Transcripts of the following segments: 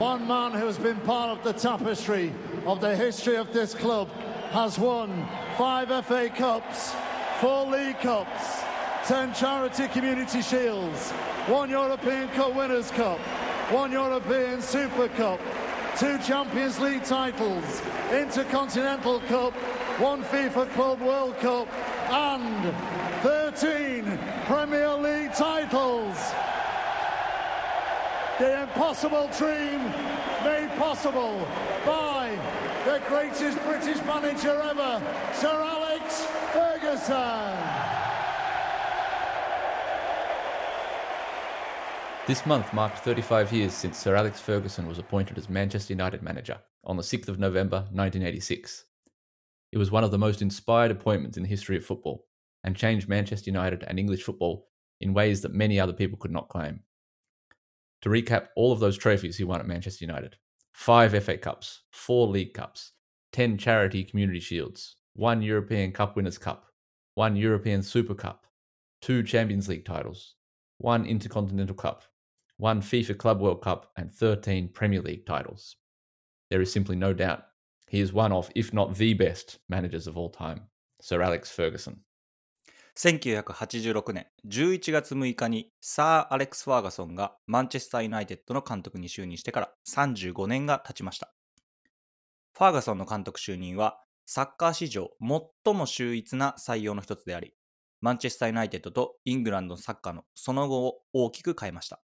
One man who has been part of the tapestry of the history of this club has won five FA Cups, four League Cups, ten Charity Community Shields, one European Cup Winners' Cup, one European Super Cup, two Champions League titles, Intercontinental Cup, one FIFA Club World Cup, and 13 Premier League titles. The impossible dream made possible by the greatest British manager ever, Sir Alex Ferguson. This month marked 35 years since Sir Alex Ferguson was appointed as Manchester United manager on the 6th of November 1986. It was one of the most inspired appointments in the history of football and changed Manchester United and English football in ways that many other people could not claim. To recap all of those trophies he won at Manchester United five FA Cups, four League Cups, 10 Charity Community Shields, one European Cup Winners' Cup, one European Super Cup, two Champions League titles, one Intercontinental Cup, one FIFA Club World Cup, and 13 Premier League titles. There is simply no doubt he is one of, if not the best, managers of all time, Sir Alex Ferguson. 1986年11月6日にサー・アレックス・ファーガソンがマンチェスター・ユナイテッドの監督に就任してから35年が経ちました。ファーガソンの監督就任はサッカー史上最も秀逸な採用の一つであり、マンチェスター・ユナイテッドとイングランドのサッカーのその後を大きく変えました。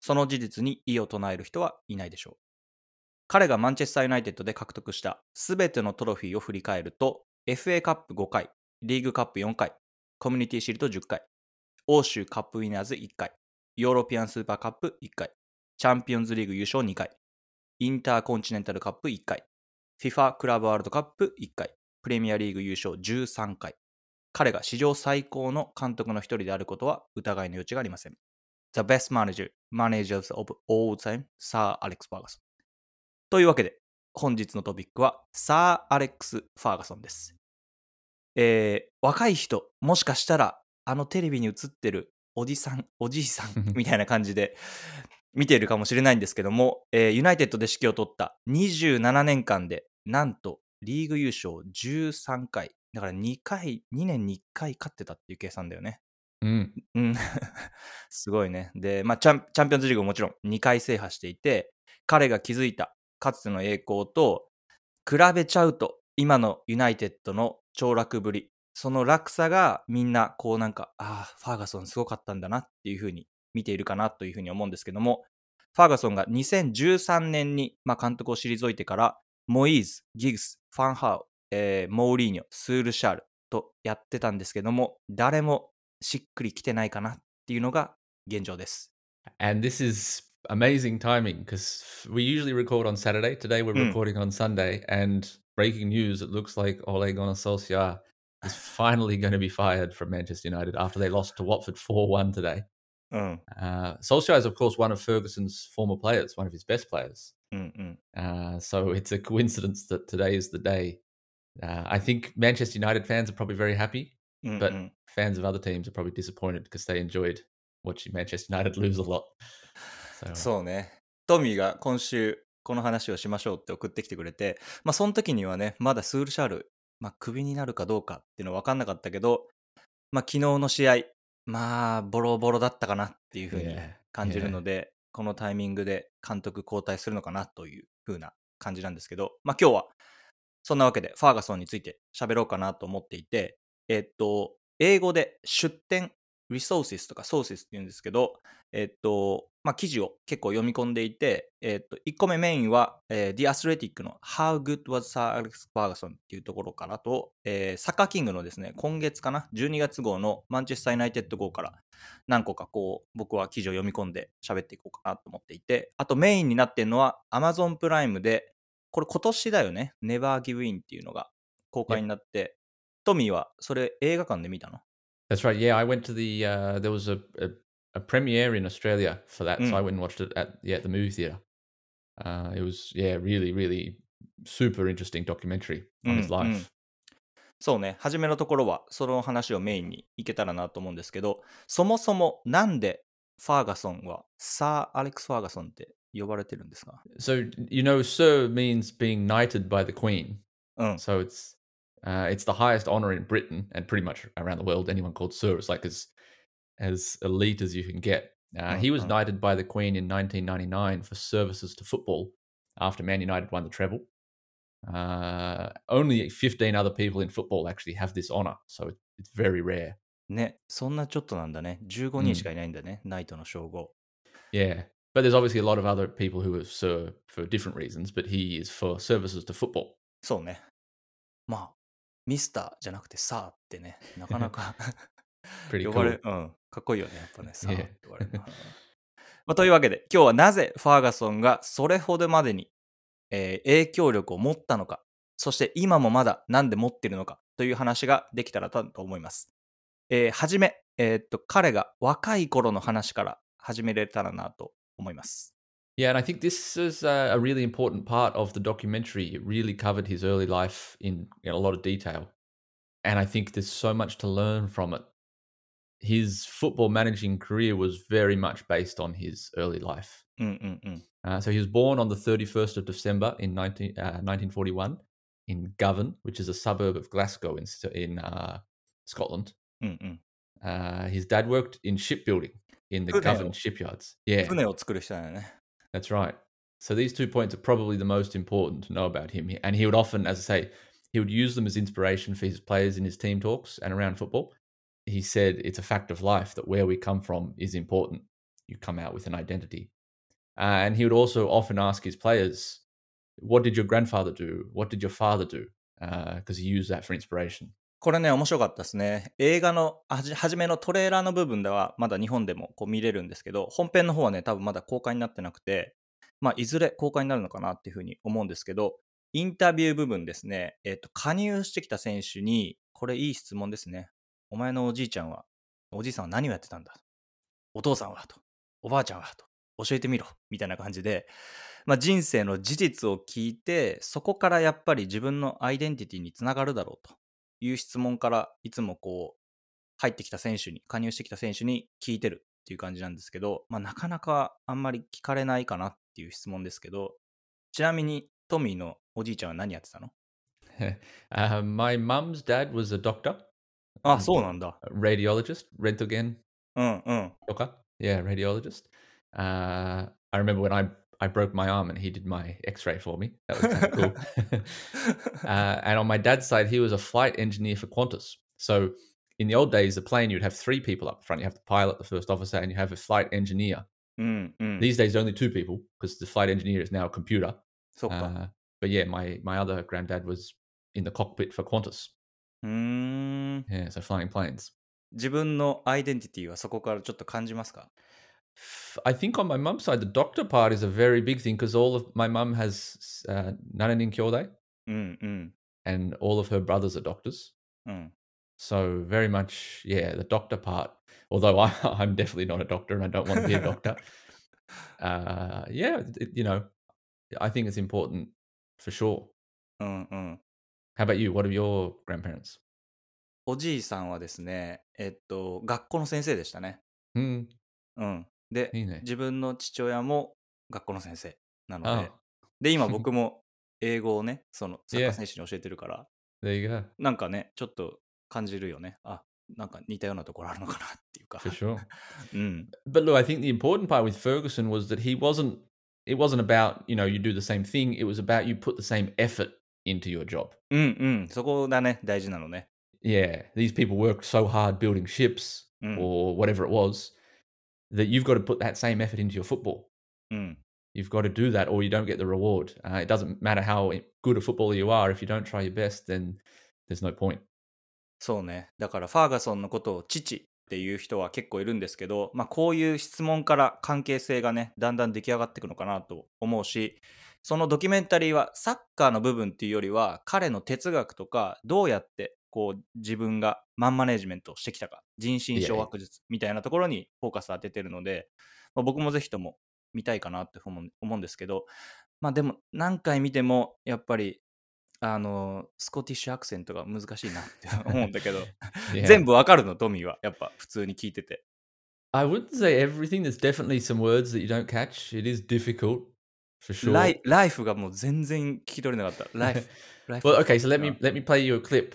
その事実に異を唱える人はいないでしょう。彼がマンチェスター・ユナイテッドで獲得したすべてのトロフィーを振り返ると、FA カップ5回、リーグカップ4回、コミュニティシールド10回、欧州カップウィナーズ1回、ヨーロピアンスーパーカップ1回、チャンピオンズリーグ優勝2回、インターコンチネンタルカップ1回、FIFA クラブワールドカップ1回、プレミアリーグ優勝13回。彼が史上最高の監督の一人であることは疑いの余地がありません。The best manager, managers of all time, Sir Alex Ferguson。というわけで、本日のトピックは、サー・アレックス・ファーガソンです。えー、若い人、もしかしたら、あのテレビに映ってるおじさん、おじいさん みたいな感じで見ているかもしれないんですけども、えーユナイテッドで指揮を取った27年間で、なんとリーグ優勝13回、だから2回、2年に1回勝ってたっていう計算だよね。Mm. うん、すごいね。で、まあチャン、チャンピオンズリーグももちろん2回制覇していて、彼が築いたかつての栄光と比べちゃうと、今のユナイテッドの凋落ぶり、その落差がみんなこうなんか、ああ、ファーガソンすごかったんだなっていうふうに見ているかなというふうに思うんですけども、ファーガソンが2013年に、まあ、監督を退いてから、モイーズ、ギグス、ファンハウ、えーモーリーニョ、スールシャールとやってたんですけども、誰もしっくりきてないかなっていうのが現状です。And this is amazing timing because we usually record on Saturday. Today we're Mm. recording on Sunday. And breaking news it looks like Ole Gunnar Solskjaer is finally going to be fired from Manchester United after they lost to Watford 4 1 today. うん、 Uh, Solskjaer is, of course, one of Ferguson's former players, one of his best players. うん、うん。 Uh, so it's a coincidence that today is the day. Uh, I think Manchester United fans are probably very happy, うん、 but うん。 fans of other teams are probably disappointed because they enjoyed watching Manchester United lose a lot. So, uh, そうね。トミーが今週 この話をしましょうって送ってきてくれて、まあその時にはね、まだスールシャール、まあクビになるかどうかっていうのは分かんなかったけど、まあ昨日の試合、まあボロボロだったかなっていうふうに感じる.ので、このタイミングで監督交代するのかなというふうな感じなんですけど、まあ今日はそんなわけでファーガソンについて喋ろうかなと思っていて、えっと、英語で出典、resources とか sources って言うんですけど、えっと、まあ記事を結構読み込んでいて、えっと、1個目メインは、えー The Athletic の How Good Was Sir Alex Ferguson っていうところからと、えーサッカーキングのですね、今月かな、12月号のマンチェスター・ユナイテッド号から何個かこう僕は記事を読み込んで喋っていこうかなと思っていてあとメインになってるのは Amazon プライムでこれ今年だよね Never Give In っていうのが公開になってトミーはそれ映画館で見たの？That's right. Yeah, I went to the. Uh, there was a, a a premiere in Australia for that, Mm. so I went and watched it at yeah at the movie theater. Uh, it was yeah really really super interesting documentary on his うんうん life. そうね初めのところはその話をメインにいけたらなと思うんですけどそもそもなんでファーガソンはサー・アレックス・ファーガソンって 呼ばれてるんですか So you know, Sir means being knighted by the Queen. うん。 So it's uh, it's the highest honor in Britain and pretty much around the world. Anyone called Sir is like as as elite as you can get. Uh, he was Mhm. knighted by the Queen in 1999 for services to football after Man United won the treble. Uh, only 15 other people in football actually have this honor, so it, it's very rare. ね、そんなちょっとなんだね。15人しかいないんだね、ナイトの称号。 Yeah, but there's obviously a lot of other people who are Sir for different reasons, but he is for services to football. そうね。まあ、 ミスターじゃなくてサーってね、なかなか 呼ば cool. れ、うん、かっこいいよね、やっぱね、サーっ.て言われるの。う んまあ、というわけで、今日はなぜファーガソンがそれほどまでに、えー影響力を持ったのか、そして今もまだなんで持っているのかという話ができたらと思います。えーはじめ、えーっと、彼が若い頃の話から始めれたらなと思います。Yeah, and I think this is a really important part of the documentary. It really covered his early life in, in a lot of detail. And I think there's so much to learn from it. His football managing career was very much based on his early life. Uh, so he was born on the 31st of December in 19, uh, 1941 in Govan, which is a suburb of Glasgow in, in uh, Scotland. Uh, his dad worked in shipbuilding in the Govan shipyards. Yeah. That's right. So these two points are probably the most important to know about him. And he would often, as I say, he would use them as inspiration for his players in his team talks and around football. He said it's a fact of life that where we come from is important. You come out with an identity. Uh, and he would also often ask his players, What did your grandfather do? What did your father do? Because uh, he used that for inspiration. これね、面白かったですね。映画の初めのトレーラーの部分では、まだ日本でもこう見れるんですけど、本編の方はね、多分まだ公開になってなくて、まあ、いずれ公開になるのかなっていうふうに思うんですけど、インタビュー部分ですね、えっ、と、加入してきた選手に、これいい質問ですね。お前のおじいちゃんは、おじいさんは何をやってたんだ？お父さんはと、おばあちゃんはと、教えてみろみたいな感じで、まあ、人生の事実を聞いて、そこからやっぱり自分のアイデンティティにつながるだろうという質問からいつもこう入ってきた選手に加入してきた選手に聞いてるっていう感じなんですけど、まあ、なかなかあんまり聞かれないかなっていう質問ですけどちなみにトミーのおじいちゃんは何やってたの？Uh, my mum's dad was a doctor, あそうなんだ。radiologist, Rentgen うんうん。Docker. Yeah, radiologist. Uh, I remember when I, I broke my arm and he did my x ray for me. That was kind of cool. uh, and on my dad's side, he was a flight engineer for Qantas. So in the old days, the plane, you'd have three people up front. You have the pilot, the first officer, and you have a flight engineer. うんうん These days, only two people because the flight engineer is now a computer. そっか Uh, but yeah, my, my other granddad was in the cockpit for Qantas. うーん Yeah, so flying planes. 自分のアイデンティティはそこからちょっと感じますか F- I think on my mum's side, the doctor part is a very big thing because all of my mum has uh, nananin kyodai うんうん and all of her brothers are doctors. うん So very much, yeah, the doctor part. Although I, I'm definitely not a doctor and I don't want to be a doctor. uh, yeah, it- you know, I think it's important for sure. うんうん How about you? What are your grandparents? おじいさんはですねえっと学校の先生でしたね Hmm. うん。 で、ね自分の父親も学校の先生なので Oh,、で、今僕も英語をね、そのサッカー Yeah. 選手に教えてるから、go. なんかね、ちょっと感じるよね。あ、なんか似たようなところあるのかなっていうか。For sure. うん。But look, I think the important part with Ferguson was that he wasn't. It wasn't about you know you do the same thing. It was about you put the same effort into your job. うんうん。そこだね、大事なのね。Yeah, these people worked so hard building ships Mm. or whatever it was that you've got to put that same effort into your football. うん。You've got to do that, or you don't get the reward. Uh, it doesn't matter how good a footballer you are. If you don't try your best, then there's no point. そうね。だからファーガソンのことを父っていう人は結構いるんですけど、まあこういう質問から関係性がね、だんだん出来上がっていくのかなと思うし、そのドキュメンタリーはサッカーの部分っていうよりは彼の哲学とかどうやってこう自分がマンマネジメントをしてきたか人心掌握術みたいなところにフォーカス当ててるので、まあ、僕もぜひとも見たいかなって思うんですけどまあでも何回見てもやっぱりあのスコティッシュアクセントが難しいなって 思うんだけど.全部わかるの？トミーはやっぱ普通に聞いてて I wouldn't say everything. There's definitely some words that you don't catch. It is difficult for sure. ライライフがもう全然聞き取れなかった。ライフ。well, okay, so let me Uh, let me play you a clip.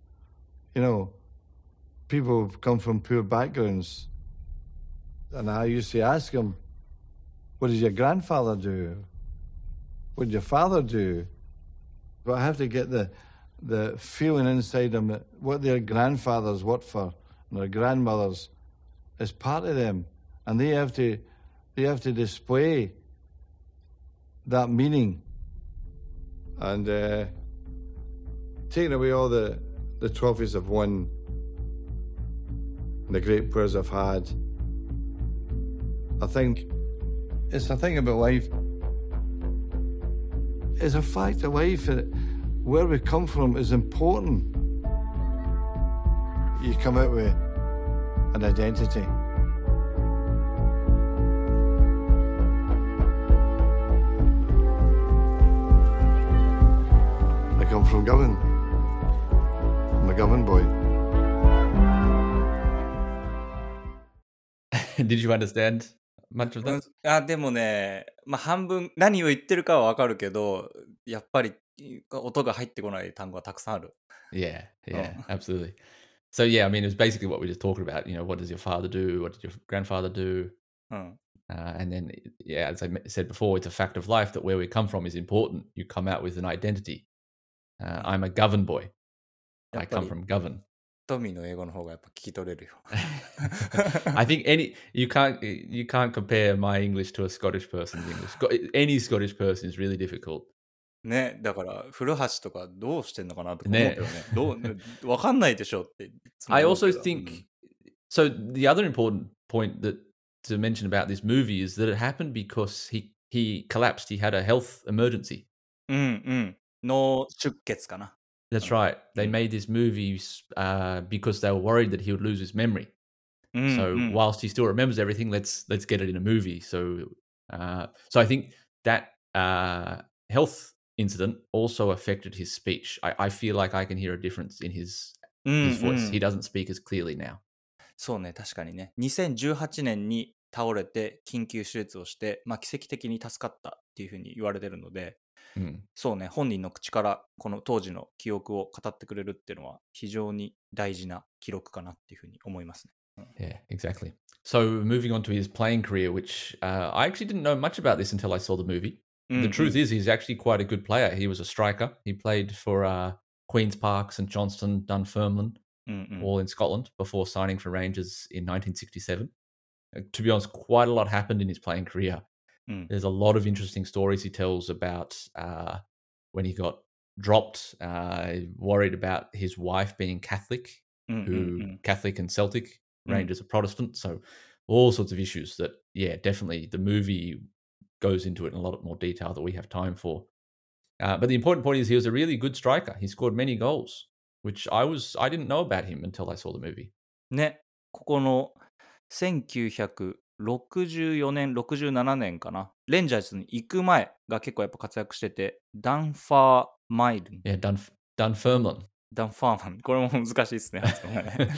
you know, people come from poor backgrounds. And I used to ask them, what did your grandfather do? What did your father do? But I have to get the the feeling inside them that what their grandfathers worked for and their grandmothers is part of them, and they have to they have to display that meaning. And uh, taking away all the the trophies I've won the great players I've had, I think it's a thing about life. It's a fact of life that where we come from is important. You come out with an identity. I come from Govan. I'm a Govan boy. Did you understand much of うん that? あでもね、まあ、半分何を言ってるかはわかるけどやっぱり音が入ってこない単語がたくさんある。 Yeah, yeah, absolutely. So yeah, I mean, it was basically what we were just talking about. You know, what does your father do? What did your grandfather do? うん、 Uh, and then, yeah, as I m- said before, it's a fact of life that where we come from is important. You come out with an identity. Uh, I'm a Govan boy. や I っぱ come り from Govan. トミーの英語の方がやっぱ聞き取れるよ。 I think any you can't you can't compare my English to a Scottish person's English. Sco- Any Scottish person is really difficult. ね、だから古橋とかどうしてんのかなとか思うけどね。ねどうねわかんないでしょっていつも I 思うけ also ど。 think so. The other important point that to mention about this movie is that it happened because he he collapsed. He had a health emergency. うん、うん、うん。脳出血かな。 That's Mm. right. They Mm. made this movie uh, because they were worried that he would lose his memory. うん、 So うん、 whilst he still remembers everything, let's let's get it in a movie. So uh, so I think that uh, health incident also affected his speech. I, I feel like I can hear a difference in his うん his voice. うん He doesn't speak as clearly now. そうね、確かにね。2018年に倒れて緊急手術をして、まあ、奇跡的に助かったっていうふうに言われてるので、 Mm. そうね、本人の口からこの当時の記憶を語ってくれるっていうのは非常に大事な記録かなっていうふうに思いますね。Yeah, exactly. So moving on to his playing career, which uh, I actually didn't know much about this until I saw the movie. うん The truth is, he's actually quite a good player. He was a striker. He played for uh, Queens Park, St Johnston, Dunfermline, うんうん all in Scotland before signing for Rangers in 1967. Uh, to be honest, quite a lot happened in his playing career. Mm. There's a lot of interesting stories he tells about uh, when he got dropped, uh, worried about his wife being Catholic, うんうん who うん Catholic and Celtic, Mm. Rangers are Protestant. So all sorts of issues that, yeah, definitely the movie goes into it in a lot more detail that we have time for. Uh, but the important point is he was a really good striker. He scored many goals, which I was I didn't know about him until I saw the movie. ね、ここの 1964年、67年かな。レンジャーズに行く前が結構やっぱ活躍してて、ダンファーマイルン、Yeah, Dunf- Dunfermline. ダンファーマン、これも難しいですね。発音がね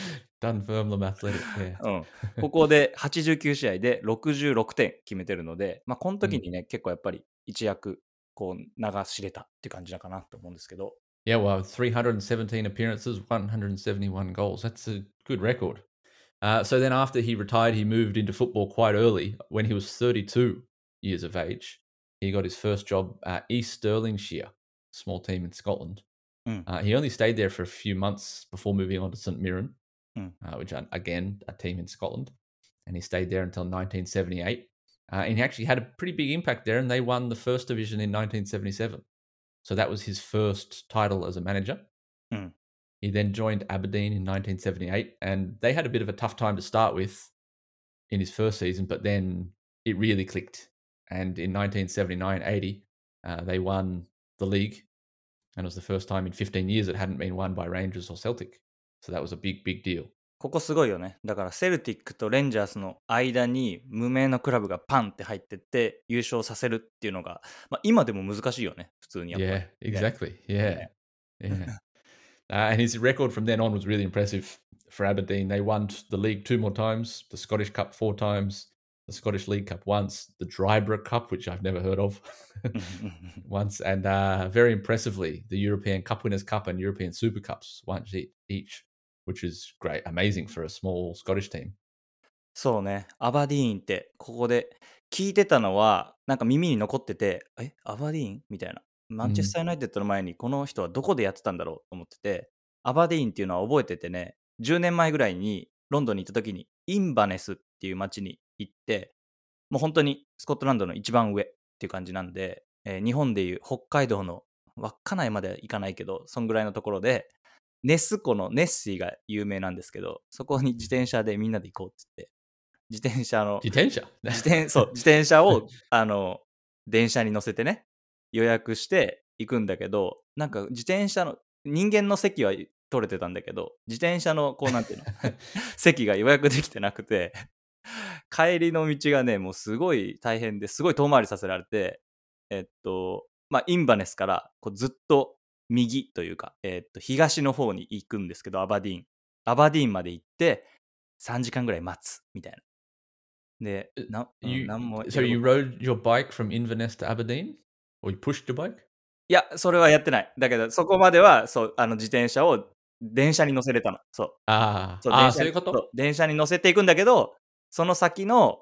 Dunfermline Athletic. Yeah. うん、ここで89試合で66点決めてるので、まあ、この時にね、結構やっぱり一躍こう流し入れたっていう感じだかなと思うんですけど、Yeah, well, 317 appearances, 171 goals. That's a good record. Uh, so then, after he retired, he moved into football quite early. When he was 32 years of age, he got his first job at East Stirlingshire, small team in Scotland. Mm. Uh, he only stayed there for a few months before moving on to St Mirren, Mm. uh, which are, again a team in Scotland, and he stayed there until 1978. Uh, and he actually had a pretty big impact there, and they won the first division in 1977. So that was his first title as a manager. Mm. He then joined Aberdeen in 1978, and they had a bit of a tough time to start with in his first season, but then it really clicked. And in 1979 80, uh, they won the league. And it was the first time in 15 years it hadn't been won by Rangers or Celtic. So that was a big, big deal. ここすごいよね。だからセルティックとレンジャースの間に無名のクラブがパンって入ってって優勝させるっていうのが、まあ、今でも難しいよね、普通にやっぱり。 Yeah, exactly. Yeah. Yeah. Uh, and his record from then on was really impressive for Aberdeen. They won the league two more times, the Scottish Cup four times, the Scottish League Cup once, the Drybrook Cup, which I've never heard of, once, and uh, very impressively, the European Cup Winners' Cup and European Super Cups once e- each, which is great, amazing for a small Scottish team. そうね、アバディーンってここで聞いてたのはなんか耳に残ってて、え、アバディーンみたいな。 マンチェスター・ユナイテッドの前にこの人はどこでやってたんだろうと思ってて、アバディーンっていうのは覚えててね、10年前ぐらいにロンドンに行った時にインバネスっていう街に行って、もう本当にスコットランドの一番上っていう感じなんで、えー日本でいう北海道の稚内までは行かないけど、そんぐらいのところで、ネス湖のネッシーが有名なんですけど、そこに自転車でみんなで行こうっつって、自転車の、Jitensha. 自転そう自転車を あの電車に乗せてね予約して行くんだけどなんか自転車の人間の席は取れてたんだけど自転車のこうなんていうの 席が予約できてなくて帰りの道がねもうすごい大変ですごい遠回りさせられてえっとまあインバネスからこうずっと右というか、えっと東の方に行くんですけどアバディーンアバディーンまで行って3時間ぐらい待つみたいなでえな、うん You, なんも so you rode your bike from Inverness to Aberdeen? Or you pushed your bike? いや、それはやってない。だけど、そこまでは、そう、あの自転車を電車に乗せれたの。そう。Ah, そう ah 電車そういうこと？電車に乗せていくんだけど、その先の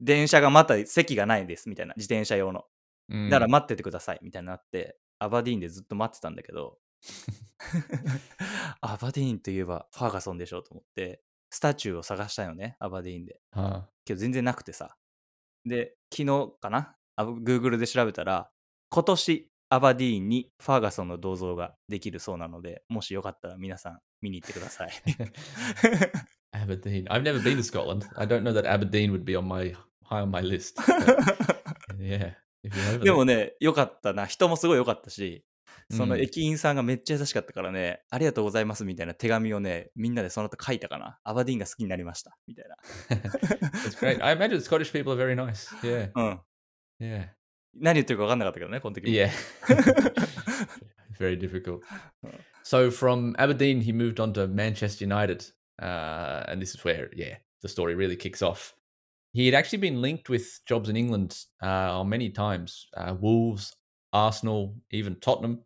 電車がまた席がないですみたいな、自転車用の。Mm. だから待っててくださいみたいになって、アバディーンでずっと待ってたんだけど、アバディーンといえばファーガソンでしょと思って、スタチューを探したよね、アバディーンで。Ah. けど全然なくてさ。で、昨日かな？あ ?Google で調べたら、今年アバディーンにファーガソンの銅像ができるそうなので、もしよかったら皆さん見に行ってください。Aberdeen. I've never been to Scotland. I don't know that Aberdeen would be on my high on my list. yeah. で.もね、よかったな。人もすごい良かったし、そのうん駅員さんがめっちゃ優しかったからね、ありがとうございますみたいな手紙をね、みんなでその後書いたかな。アバディーンが好きになりました。みたい That's great. I imagine Scottish people are very nice. Yeah. な。うん。Yeah. 何言ってるか分かんなかったけどね、この時も。 Yeah. very difficult. So from Aberdeen, he moved on to Manchester United. Uh, and this is where, yeah, the story really kicks off. He had actually been linked with jobs in England uh, many times uh, Wolves, Arsenal, even Tottenham.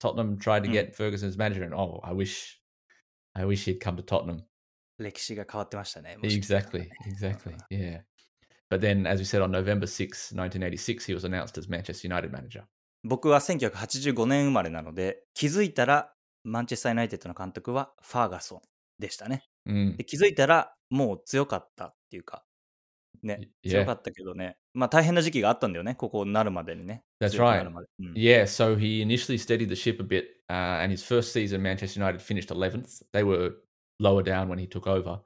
Tottenham tried to Mm. get Ferguson as manager, and oh, I wish, I wish he'd come to Tottenham. 歴史が変わってましたね。もしかしたら Exactly, exactly, yeah. But then, as we said, on November 6, 1986, he was announced as Manchester United manager. 僕は1985年生まれなので、気づいたらマンチェスター・ユナイテッドの監督はファーガソンでしたね。Mm. で気づいたらもう強かったっていうか、ね、強.かったけどね、まあ大変な時期があったんだよね、ここになるまでにね。That's right. うん Yeah, so he initially steadied the ship a bit, uh, and his first season, Manchester United finished 11th. They were lower down when he took over.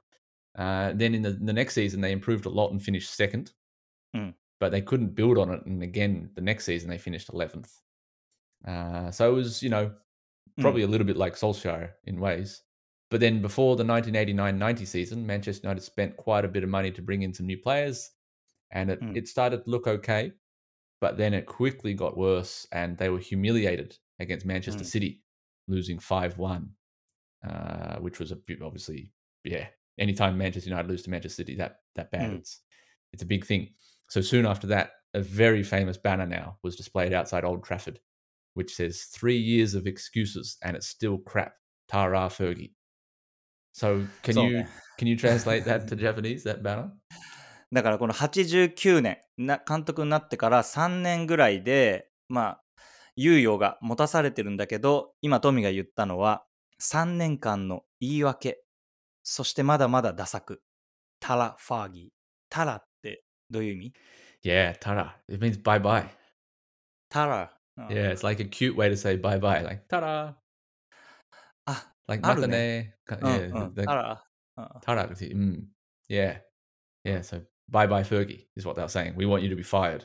Uh, then in the, the next season, they improved a lot and finished second, Mm. but they couldn't build on it. And again, the next season, they finished 11th. Uh, so it was, you know, probably a little bit like Solskjaer in ways. But then before the 1989 90 season, Manchester United spent quite a bit of money to bring in some new players, and it, Mm. it started to look okay. But then it quickly got worse, and they were humiliated against Manchester Mm. City, losing 5 1, uh, which was a bit obviously, yeah Anytime Manchester United lose to Manchester City, that that bad, Mm. it's it's a big thing. So soon after that, a very famous banner now was displayed outside Old Trafford, which says three years of excuses and it's still crap. Tara Fergie. So can So, you can you translate that to Japanese, that banner? だからこの89年な監督になってから3年ぐらいでまあ猶予が持たされてるんだけど今トミが言ったのは3年間の言い訳 そしてまだまだダ作タラ・ファーギータラってどういう意味 Yeah, Tara. It means bye bye. タラ、うん Yeah, it's like a cute way to say bye bye, like Tara, あ like matane. Yeah, うん the- タラ、うん Tara. Mm, yeah. Yeah, so bye bye Fergie is what they were saying. We want you to be fired.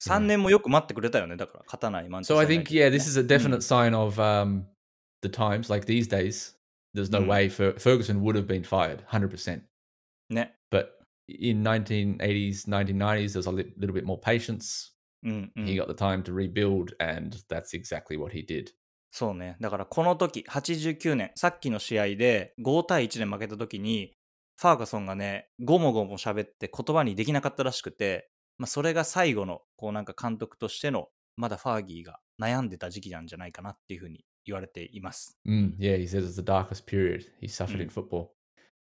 3年もよく待ってくれたよね。だから勝たないマンチェ So ス I think yeah, ね this is a definite sign of um, the times. Like these days, there's no Mm. way Fer- Ferguson would have been fired, hundred percent. ね。But in 1980s, 1990s, there's a li- little bit more patience. うん、うん He got the time to rebuild, and that's exactly what he did. そうね。だからこの時、89年、さっきの試合で5対1で負けた時に、ファーガソンがね、ごもごも喋って言葉にできなかったらしくて、まあ、それが最後の、こうなんか監督としての、まだファーギーが悩んでた時期なんじゃないかなっていうふうに 言われています。 Mm, yeah, he says it's the darkest period he suffered in Mm. football.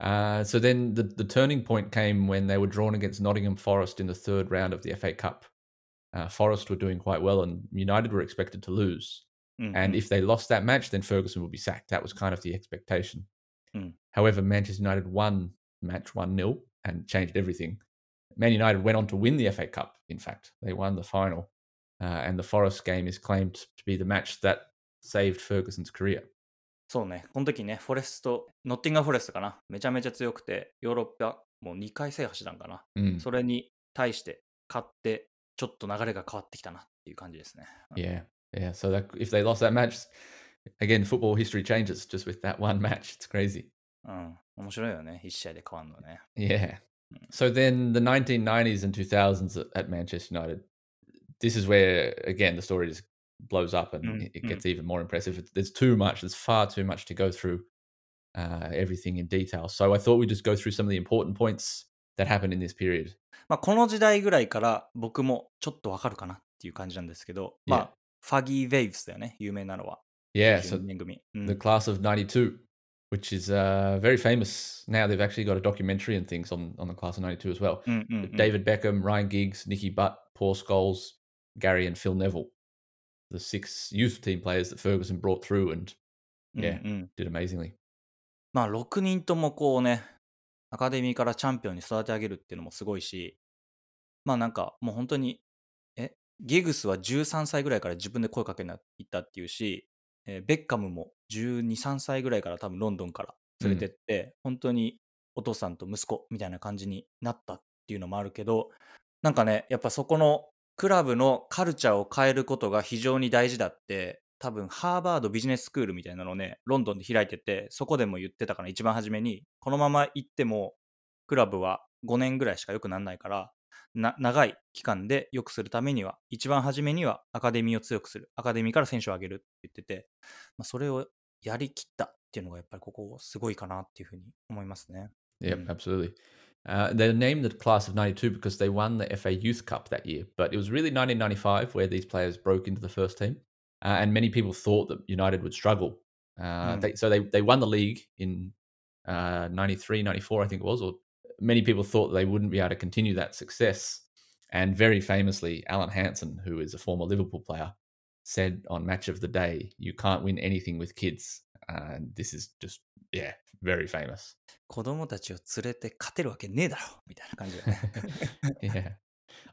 Uh, so then the, the turning point came when they were drawn against Nottingham Forest in the third round of the FA Cup. Uh, Forest were doing quite well, and United were expected to lose. うんうん And if they lost that match, then Ferguson would be sacked. That was kind of the expectation. Mm. However, Manchester United won the match 1 0 and changed everything. Man United went on to win the FA Cup, in fact. They won the final. Uh, and the Forest game is claimed to be the match that saved Ferguson's career. そうね。この時ね、フォレスト、ノッティンガムフォレストかな。めちゃめちゃ強くて、ヨーロッパもう2回制覇したんかな。Mm. それに対して勝って、ちょっと流れが変わってきたなっていう感じですね。Yeah, yeah. So that if they lost that match, again, football history changes just with that one match. It's crazy. うん。面白いよね。1試合で変わるのね。Yeah. So then the 1990s and 2000s at- at Manchester United, this is where, again, the story just blows up and Mm, it- it mm. gets even more impressive. It's- There's too much, there's far too much to go through uh, everything in detail. So I thought we'd just go through some of the important points that happened in this period. まあ、この時代ぐらいから僕もちょっとわかるかなっていう感じなんですけど、ま Yeah. あ、ファギー・ウェイブスだよね。有名なのは。 Yeah. So 92年組。うん。 the class of 92 which is uh, very famous now they've actually got a documentary and things on, on the class of 92 as well うんうんうん david beckham ryan giggs nicky butt paul scholes gary and phil neville The six youth team players that ferguson brought through and うん yeah うん。did amazingly. まあ、6人ともこうね、アカデミーからチャンピオンに育て上げるっていうのもすごいし、まあなんかもう本当に、え、ギグスは13歳ぐらいから自分で声かけに行ったっていうし、えーベッカムも12、3歳ぐらいから多分ロンドンから連れてって、本当にお父さんと息子みたいな感じになったっていうのもあるけど、なんかね、やっぱそこのクラブのカルチャーを変えることが非常に大事だって、多分ハーバードビジネススクールみたいなのをね、ロンドンで開いてて、そこでも言ってたから一番初めに、このまま行っても、クラブは5年ぐらいしか良くならないから、な長い期間で良くするためには、一番初めにはアカデミーを強くする。アカデミーから選手を上げるって言ってて、まあ、それをやりきったっていうのがやっぱりここすごいかなっていうふうに思いますね。Yep, Mm. absolutely. Uh, they're named the class of 92 because they won the FA Youth Cup that year. But it was really 1995 where these players broke into the first team. Uh, and many people thought that United would struggle. Uh, Mm. they, so they, they won the league in uh, 93, 94, I think it was. Or many people thought they wouldn't be able to continue that success. And very famously, Alan Hansen, who is a former Liverpool player, said on Match of the Day, You can't win anything with kids. And this is just, yeah, very famous. 子供たちを連れて勝てるわけねえだろみたいな感じだね。yeah.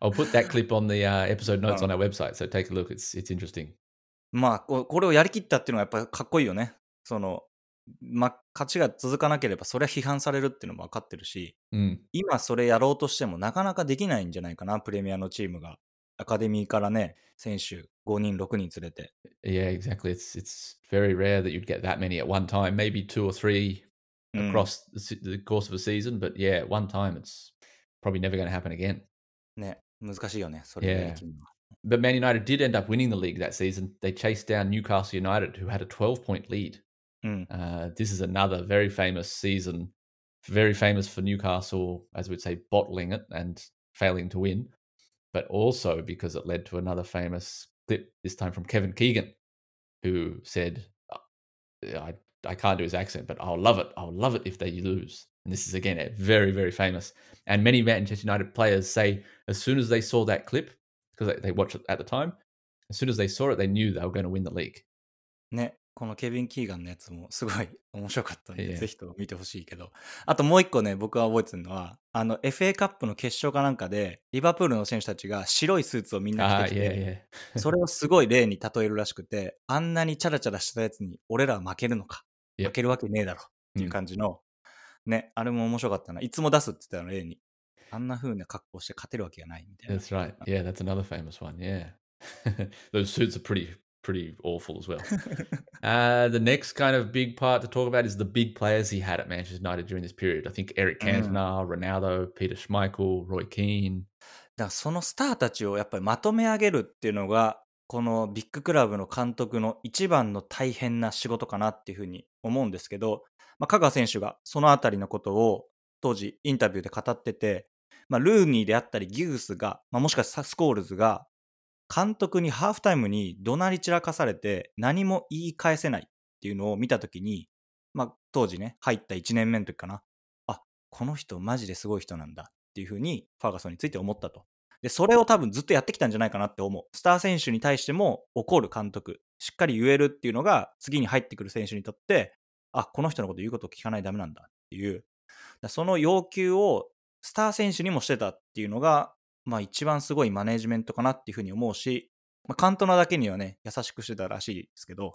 I'll put that clip on the uh, episode notes Oh. on our website, so take a look. It's it's interesting. まあこ、これをやりきったっていうのがやっぱりかっこいいよね。その、ま、勝ちが続かなければそれは批判されるっていうのも分かってるし、Mm. 今それやろうとしてもなかなかできないんじゃないかな、プレミアのチームが。アカデミーからね、選手5人、6人連れて。 Yeah, exactly. It's it's very rare that you'd get that many at one time. Maybe two or three うん across the, se- the course of a season, but yeah, at one time it's probably never going to happen again. ね、難しいよね、それをやりきるのは。 But Man United did end up winning the league that season. They chased down Newcastle United, who had a 12 point lead. うん、 Uh, this is another very famous season, very famous for Newcastle, as we'd say, bottling it and failing to win, but also because it led to another famous clip, this time from Kevin Keegan, who said, "Uh, I, I can't do his accent, but I'll love it. I'll love it if they lose. And this is, again, a very, very famous. And many Manchester United players say as soon as they saw that clip, because they, they watched it at the time, as soon as they saw it, they knew they were going to win the league. ね、このケビン・キーガンのやつもすごい面白かったんで、ぜひと見てほしいけど。あともう一個ね、僕が覚えてるのは、あの、FA カップの決勝かなんかで、リバプールの選手たちが白いスーツをみんな Ah, 着てきて.それをすごい例に例えるらしくて、あんなにチャラチャラしたやつに俺らは負けるのか.負けるわけねえだろっていううん感じの、ね、あれも面白かったな。いつも出すって言ったの、例に。あんな風な格好して勝てるわけがないみたいな。That's right. Yeah, that's another famous one. Yeah. Those suits are pretty pretty awful as well. uh, the next kind of big part to talk about is the big players he had at Manchester United during this period. I think Eric Mm. Cantona, Ronaldo, Peter Schmeichel, Roy Keane. だそのスターたちをやっぱりまとめ上げるっていうのが、このビッグクラブの監督の一番の大変な仕事かなっていうふうに思うんですけど、まあ、香川選手がそのあたりのことを当時インタビューで語ってて、まあ、ルーニーであったりギグスが、まあ、もしかしたらスコールズが監督にハーフタイムに怒鳴り散らかされて何も言い返せないっていうのを見たときに、まあ、当時ね、入った1年目の時かな。あ、この人マジですごい人なんだっていうふうにファーガソンについて思ったと。で、それを多分ずっとやってきたんじゃないかなって思う。スター選手に対しても怒る監督、しっかり言えるっていうのが次に入ってくる選手にとって、あ、この人のこと言うことを聞かないとダメなんだっていう、その要求をスター選手にもしてたっていうのが、まあ一番すごいマネージメントかなっていうふうに思うし、まあ、カントナだけにはね、優しくしてたらしいですけど、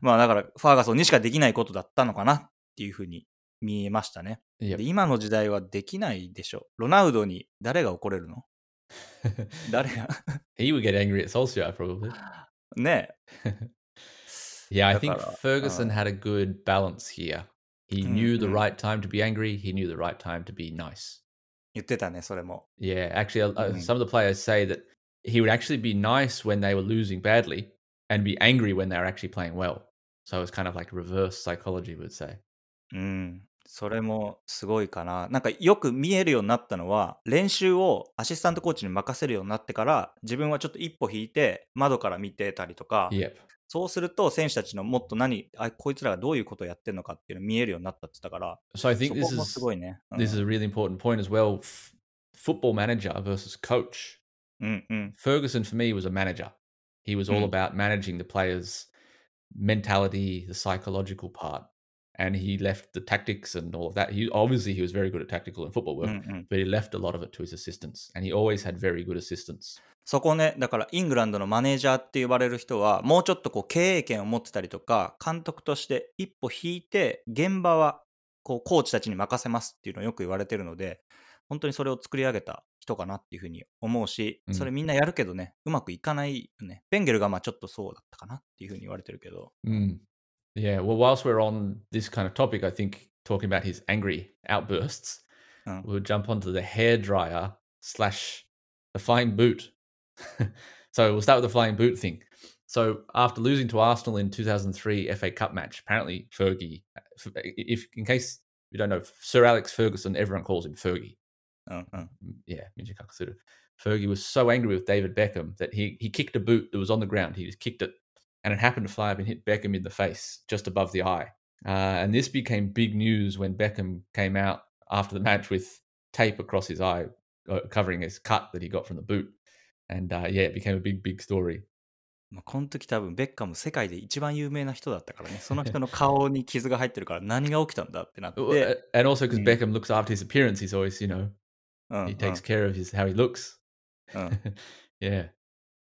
まあだから、ファーガソンにしかできないことだったのかなっていうふうに見えましたね。で今の時代はできないでしょ。ロナウドに誰が怒れるの誰が he would get angry at Solskjaer probably. ね Yeah, I だ think Ferguson うん had a good balance here. He うん knew the うん right time to be angry. He knew the right time to be nice. 言ってたね、それも。Yeah, actually, uh, Mhm. some of the players say that he would actually be nice when they were losing badly and be angry when they were actually playing well. So it's kind of like reverse psychology, would say. うん。それもすごいかな。なんかよく見えるようになったのは、練習をアシスタントコーチに任せるようになってから、自分はちょっと一歩引いて窓から見てたりとか、Yep. そうすると選手たちのもっと何、あこいつらがどういうことをやってるのかっていうの見えるようになったって言ったから、So I think すごいね。うん this is a really important point as well. Football manager versus coach. うんうん。Ferguson for me was a manager. He was all Mm. about managing the players' mentality, the psychological part, and he left the tactics and all of that. He obviously he was very good at tactical and football う work, but he left a lot of it to his assistants, and he always had very good assistants. そこね、だからイングランドのマネージャーって呼ばれる人は、もうちょっとこう経営権を持ってたりとか、監督として一歩引いて、現場はこうコーチたちに任せますっていうのをよく言われてるので、本当にそれを作り上げた人かなっていうふうに思うし、うんそれみんなやるけどね、うまくいかないよね。ベンゲルがまあちょっとそうだったかなっていうふうに言われてるけど。Mm. Yeah. Well, whilst we're on this kind of topic, I think talking about his angry outbursts, Mm. we'll jump onto the hair dryer slash the flying boot. so we'll start with the flying boot thing. So after losing to Arsenal in 2003 FA Cup match, apparently Fergie, uh, if in case you don't know, Sir Alex Ferguson, everyone calls him Fergie. Oh, oh. Mm, yeah, Minji Fergie was so angry with David Beckham that he he kicked a boot that was on the ground. He just kicked it, and it happened to fly up and hit Beckham in the face, just above the eye. Uh, and this became big news when Beckham came out after the match with tape across his eye, uh, covering his cut that he got from the boot. And uh, yeah, it became a big, big story. まあ、この時多分ベッカム世界で一番有名な人だったからね、その人の顔に傷が入ってるから何が起きたんだってなって、Uh, and also because Mm. Beckham looks after his appearance, he's always, you know, he takes care of his how he looks. うん yeah.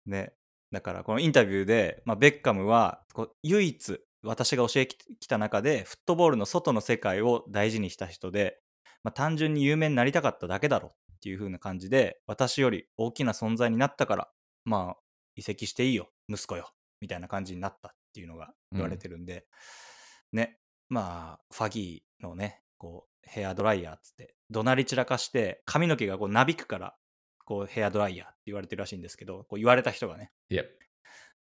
ね、だからこのインタビューで、まあ、ベッカムはこう唯一私が教えてきた中でフットボールの外の世界を大事にした人で、まあ、単純に有名になりたかっただけだろっていう風な感じで私より大きな存在になったからまあ移籍していいよ息子よみたいな感じになったっていうのが言われてるんで、ねまあファギーのねこうヘアドライヤーっつって怒鳴り散らかして髪の毛がこうなびくからこうヘアドライヤーって言われてるらしいんですけどこう言われた人がね Yep.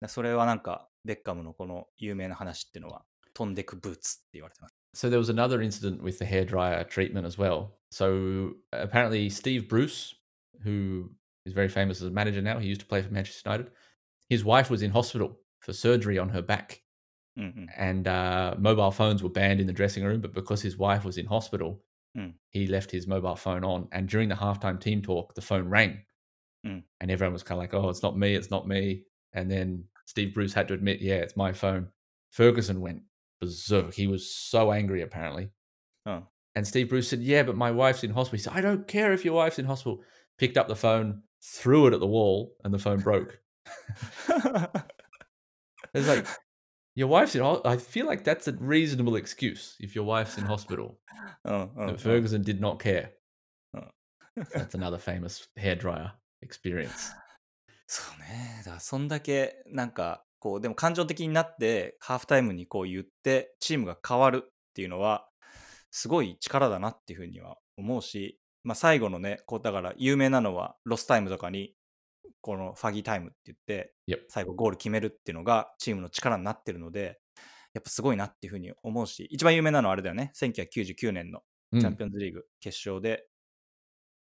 だそれはなんかベッカムのこの有名な話っていうのは飛んでくブーツって言われてます。So there was another incident with the hairdryer treatment as well. So apparently Steve Bruce, who is very famous as a manager now, he used to play for Manchester United. His wife was in hospital for surgery on her back, mm-hmm. and uh, mobile phones were banned in the dressing room. But because his wife was in hospital, mm. he left his mobile phone on. And during the halftime team talk, the phone rang, mm. and everyone was kind of like, "Oh, it's not me, it's not me." And then Steve Bruce had to admit, "Yeah, it's my phone." Ferguson went berserk. He was so angry, apparently. うん、 And Steve Bruce said, Yeah, but my wife's in hospital. He said, I don't care if your wife's in hospital. Picked up the phone, threw it at the wall, and the phone broke. It's like, Your wife's in. ho- I feel like that's a reasonable excuse if your wife's in hospital. うんうん、うん But Ferguson did not care. Oh. That's another famous hairdryer experience. そうね。だからそんだけなんか こうでも感情的になってハーフタイムにこう言ってチームが変わるっていうのはすごい力だなっていうふうには思うし、まあ、最後のねこうだから有名なのはロスタイムとかにこの Fergie time って言って.最後ゴール決めるっていうのがチームの力になってるのでやっぱすごいなっていうふうに思うし一番有名なのはあれだよね1999年のチャン Mm. ピオンズリーグ決勝で、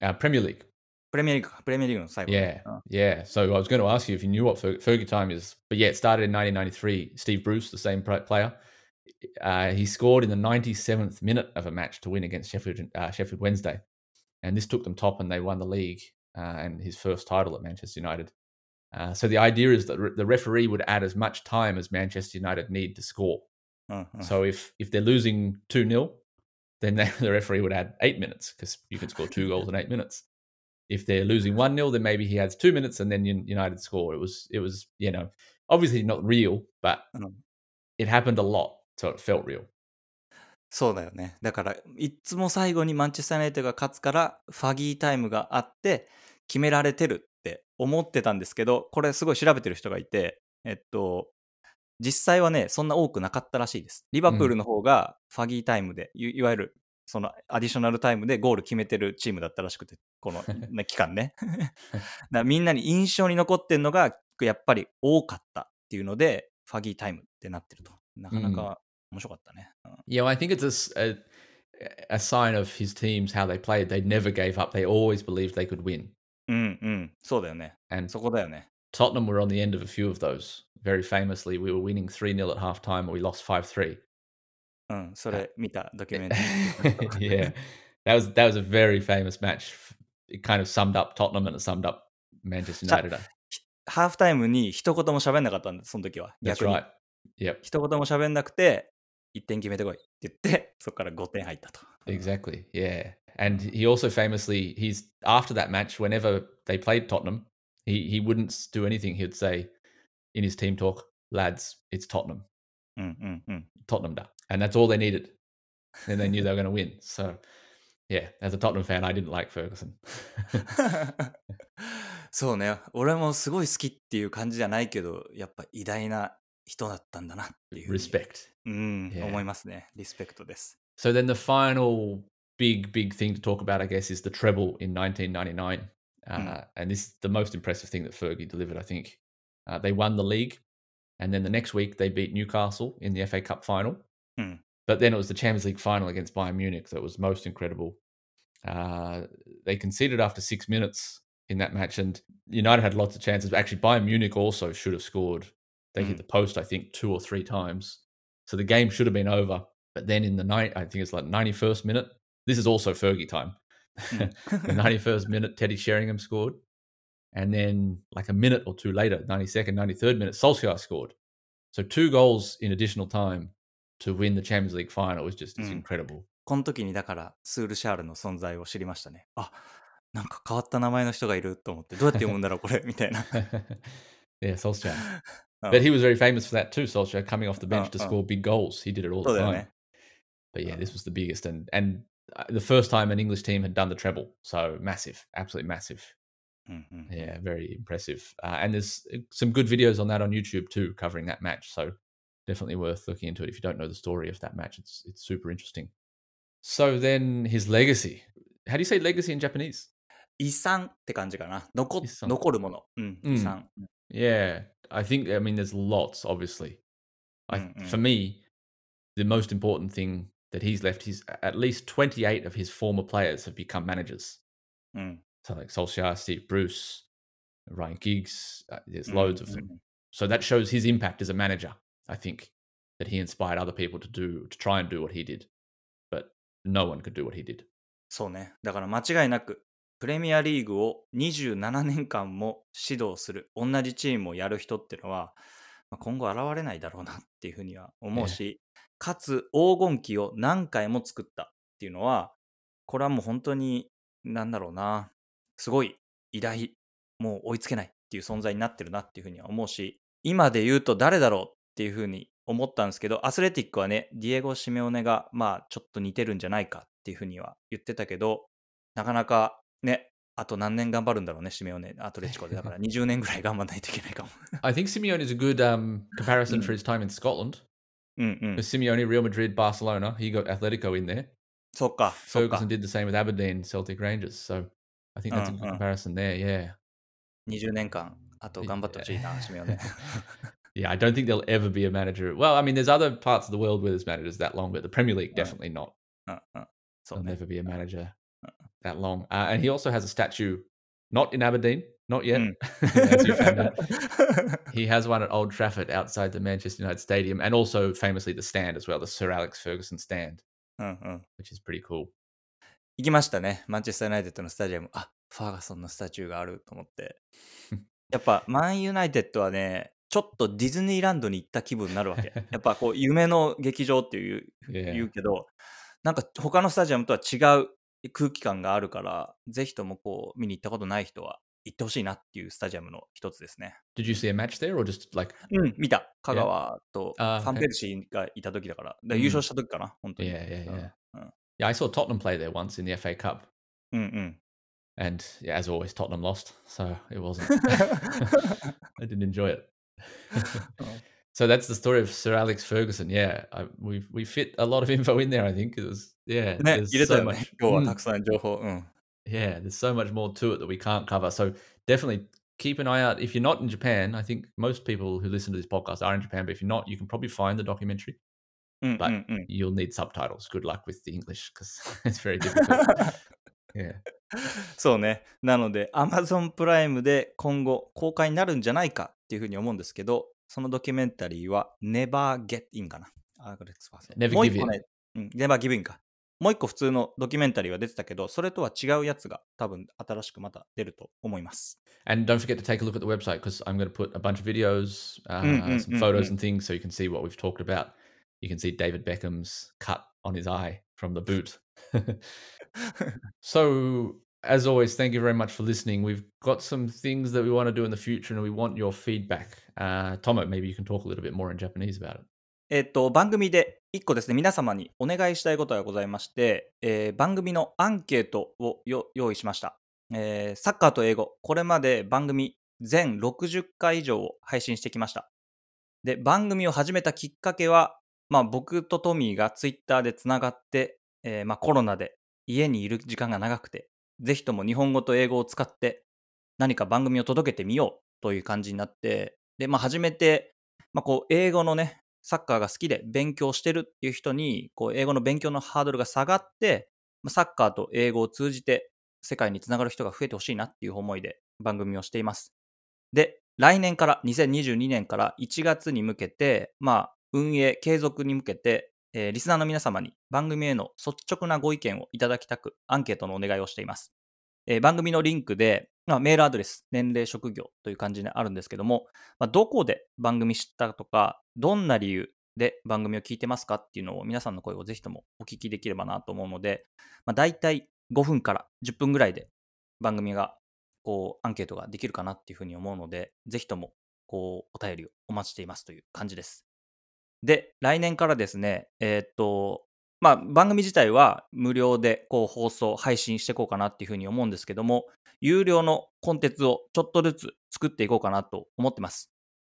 Uh, Premier League. プレミアリーグ Premier League, Premier League. Yeah, oh. yeah. So I was going to ask you if you knew what Fer- Fergie time is, but yeah, it started in 1993. Steve Bruce, the same player, uh, he scored in the 97th minute of a match to win against Sheffield uh, Sheffield Wednesday, and this took them top, and they won the league uh, and his first title at Manchester United. Uh, so the idea is that re- the referee would add as much time as Manchester United need to score. Uh-huh. So if if they're losing two 0 then the referee would add eight minutes because you can score two goals in eight minutes. If they're losing one 0 then maybe he adds two minutes and then Un- United score. It was it was you know obviously not real, but Mm. it happened a lot, so it felt real. そうだよね。だから、いっつも最後にマンチェスター・ユナイテッドが勝つから、ファギータイムがあって、決められてるって思ってたんですけど、これすごい調べてる人がいて、えっと、実際はね、そんな多くなかったらしいです。リバプールの方がファギータイムで、いいわゆる、そのアディショナルタイムでゴール決めてるチームだったらしくて、このね期間ね。だみんなに印象に残ってるのが、やっぱり多かったっていうので、ファギータイムってなってると。なかなか面白かったね。うん Yeah, well, I think it's a, a a sign of his teams how they played. They never gave up. They always believed they could win. うんうん、そうだよね。And そこだよね。Tottenham were on the end of a few of those. Very famously, we were winning 3 0 at half time, or we lost 5 3. うん、それ見たドキュメンタリー yeah, that was that was a very famous match. It kind of summed up Tottenham and it summed up Manchester United. ハーフタイムに一言も喋んなかったんです、その時は。That's 逆に right. Yep, 一言も喋んなくて、1点決めてこいって言って、そこから5点入ったと。exactly. Yeah, and he also famously he's after that match, whenever they played Tottenham, he he wouldn't do anything. He'd say in his team talk, "Lads, it's Tottenham。Tottenham da," and that's all they needed. And they knew they were going to win. So, yeah, as a Tottenham fan, I didn't like Ferguson. そうね、俺もすごい好きっていう感じじゃないけど、やっぱ偉大な人だったんだなっていう。Respect. うん、Yeah. 思いますね。リスペクトです。So then the final big, big thing to talk about, I guess, is the treble in 1999. Uh, Mm. And this is the most impressive thing that Fergie delivered, I think. Uh, they won the league. And then the next week, they beat Newcastle in the FA Cup final. Mm. But then it was the Champions League final against Bayern Munich that was most incredible. Uh, they conceded after six minutes in that match, and United had lots of chances. But actually, Bayern Munich also should have scored. They hit Mm. the post, I think, two or three times. So the game should have been over. But then in the night, I think it's like 91st minute. This is also Fergie time. Mm. the 91st minute, Teddy Sheringham scored. And then, like a minute or two later, 92nd, 93rd minute, Solskjaer scored. So two goals in additional time to win the Champions League final was just it's Mm. incredible. この時にだからスールシャールの存在を知りましたね。あなんか変わった名前の人がいると思って、どうやって読むんだろう、これみたいな。 yeah, Solskjaer. うん But he was very famous for that too, Solskjaer, coming off the bench Uh, to uh. score big goals. He did it all そう the だよ time. ね。 But yeah, Uh. this was the biggest and and uh, the first time an English team had done the treble. So massive, absolutely massive. うんうん Yeah, very impressive. Uh, and there's uh, some good videos on that on YouTube too, covering that match. So definitely worth looking into it if you don't know the story of that match. It's it's super interesting. So then his legacy. How do you say legacy in Japanese? 遺産って感じかな。残遺産残るもの。うん、うん遺産。 Yeah, I think I mean there's lots. Obviously, I, Mm, mm. for me, the most important thing that he's left. He's at least 28 of his former players have become managers. う ん。So like Solskjaer, Steve Bruce, Ryan Giggs. Uh, there's うん loads of うん them. So that shows his impact as a manager. I think that he inspired other people to do to try and do what he did, but no one could do what he did. そうね。だから間違いなく、プレミアリーグを27年間も指導する、同じチームをやる人っていうのは、まあ、今後現れないだろうなっていうふうには思うし、かつ黄金期を何回も作ったっていうのは、これはもう本当に、なんだろうな、すごい偉大、もう追いつけないっていう存在になってるなっていうふうには思うし、今で言うと誰だろうっていうふうに思ったんですけど、アスレティックはね、ディエゴ・シメオネが、まあ、ちょっと似てるんじゃないかっていうふうには言ってたけど、なかなかね、あと何年頑張るんだろうね、シメオネ、アトレチコで。だから 20年ぐらい頑張らないといけないかも。I think Simeone is a good um, comparison for his time in Scotland. うんうん。Simeone, Real Madrid, Barcelona, he got Atletico in there. そっか、そっか Ferguson。did the same with Aberdeen, Celtic Rangers. So I think that's a good Uh, uh. comparison there. Yeah. 20年間、あと頑張ってほしいな、シメオネ。 Yeah, I don't think there'll ever be a manager. Well, I mean, there's other parts of the world where there's managers that long, but the Premier League Uh. definitely not. うんうん。そう There'll ね。 never be a manager that long. Uh, and he also has a statue, not in Aberdeen, not yet, Mm. as you found out. He has one at Old Trafford outside the Manchester United Stadium, and also famously the stand as well, the Sir Alex Ferguson stand, うんうん。 which is pretty cool. 行きましたね、マンチェスター・ユナイテッドのスタジアム。あファーガソンのスタチューがあると思って。やっぱ、マンユナイテッドはね、ちょっとディズニーランドに行った気分になるわけ。やっぱこう、夢の劇場っていう.言うけど、なんか他のスタジアムとは違う空気感があるから、ぜひともこう、見に行ったことない人は行ってほしいなっていうスタジアムの一つですね。Did you see a match there, or just like? うん、見た。香川とファンペルシーがいた時だから、だから優勝した時かな、本当に。yeah, yeah, yeah. Yeah, I saw Tottenham play there once in the FA Cup. Mm-mm. And yeah, as always, Tottenham lost, so it wasn't. I didn't enjoy it. So that's the story of Sir Alex Ferguson. Yeah, we we fit a lot of info in there. I think it was yeah. there's so much. Mm. Yeah, there's so much more to it that we can't cover. So definitely keep an eye out. If you're not in Japan, I think most people who listen to this podcast are in Japan. But if you're not, you can probably find the documentary. うんうん But うん。You'll need subtitles. Good luck with the English because it's very difficult. yeah. そうね。なので、Amazon プライムで今後公開になるんじゃないかっていうふうに思うんですけど、そのドキュメンタリーは Never Get In かな。Never もう Give 一個ね、うん、Never Give In か。もう一個普通のドキュメンタリーは出てたけど、それとは違うやつが多分新しくまた出ると思います。And don't forget to take a look at the website because I'm going to put a bunch of videos, uh, Mm, mm, some mm, photos mm. and things so you can see what we've talked about. You can see David Beckham's cut on his eye from the boot. so, as always, thank you very much for listening. We've got some things that we want to do in the future and we want your feedback. Uh, Tomo, maybe you can talk a little bit more in Japanese about it. えっと、番組で1個ですね、皆様にお願いしたいことがございまして、えー番組のアンケートをよ用意しました、えーサッカーと英語、これまで番組全60回以上を配信してきました。で、番組を始めたきっかけは、まあ、僕とトミーがツイッターでつながって、えーまあ、コロナで家にいる時間が長くて、ぜひとも日本語と英語を使って何か番組を届けてみようという感じになって、で、まあ、初めて、まあ、こう、英語のね、サッカーが好きで勉強してるっていう人に、こう、英語の勉強のハードルが下がって、サッカーと英語を通じて世界につながる人が増えてほしいなっていう思いで番組をしています。で、来年から、2022年から1月に向けて、まあ、運営、継続に向けて、えーリスナーの皆様に番組への率直なご意見をいただきたく、アンケートのお願いをしています。えー番組のリンクで、まあ、メールアドレス、年齢、職業という感じにあるんですけども、まあ、どこで番組知ったとか、どんな理由で番組を聞いてますかっていうのを皆さんの声をぜひともお聞きできればなと思うので、まあ、大体5分から10分ぐらいで番組がこうアンケートができるかなっていうふうに思うので、ぜひともこうお便りをお待ちしていますという感じです。で、来年からですね、えーっと、まあ、番組自体は無料でこう放送、配信していこうかなっていうふうに思うんですけども、有料のコンテンツをちょっとずつ作っていこうかなと思ってます。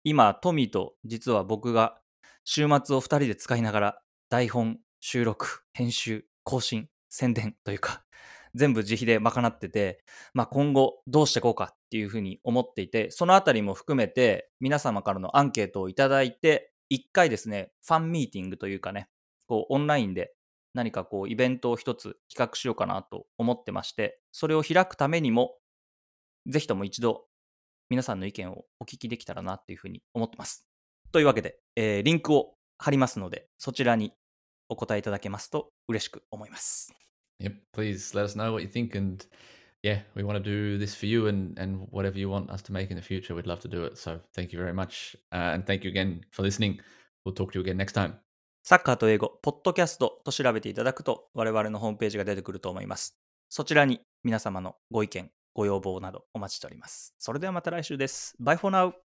今、トミーと実は僕が週末を2人で使いながら台本、収録、編集、更新、宣伝というか、全部自費で賄ってて、まあ、今後どうしていこうかっていうふうに思っていて、そのあたりも含めて皆様からのアンケートをいただいて、一回ですね、ファンミーティングというかね、こうオンラインで何かこうイベントを一つ企画しようかなと思ってまして、それを開くためにも、ぜひとも一度皆さんの意見をお聞きできたらなっていうふうに思ってます。というわけで、えーリンクを貼りますので、そちらにお答えいただけますと嬉しく思います。Yep, please let us know what you think. And yeah, we want to do this for you and, and whatever you want us to make in the future, we'd love to do it. So thank you very much. Uh, and thank you again for listening. We'll talk to you again next time. サッカーと英語、ポッドキャストと調べていただくと、我々のホームページが出てくると思います。そちらに皆様のご意見、ご要望などお待ちしております。それではまた来週です。Bye for now!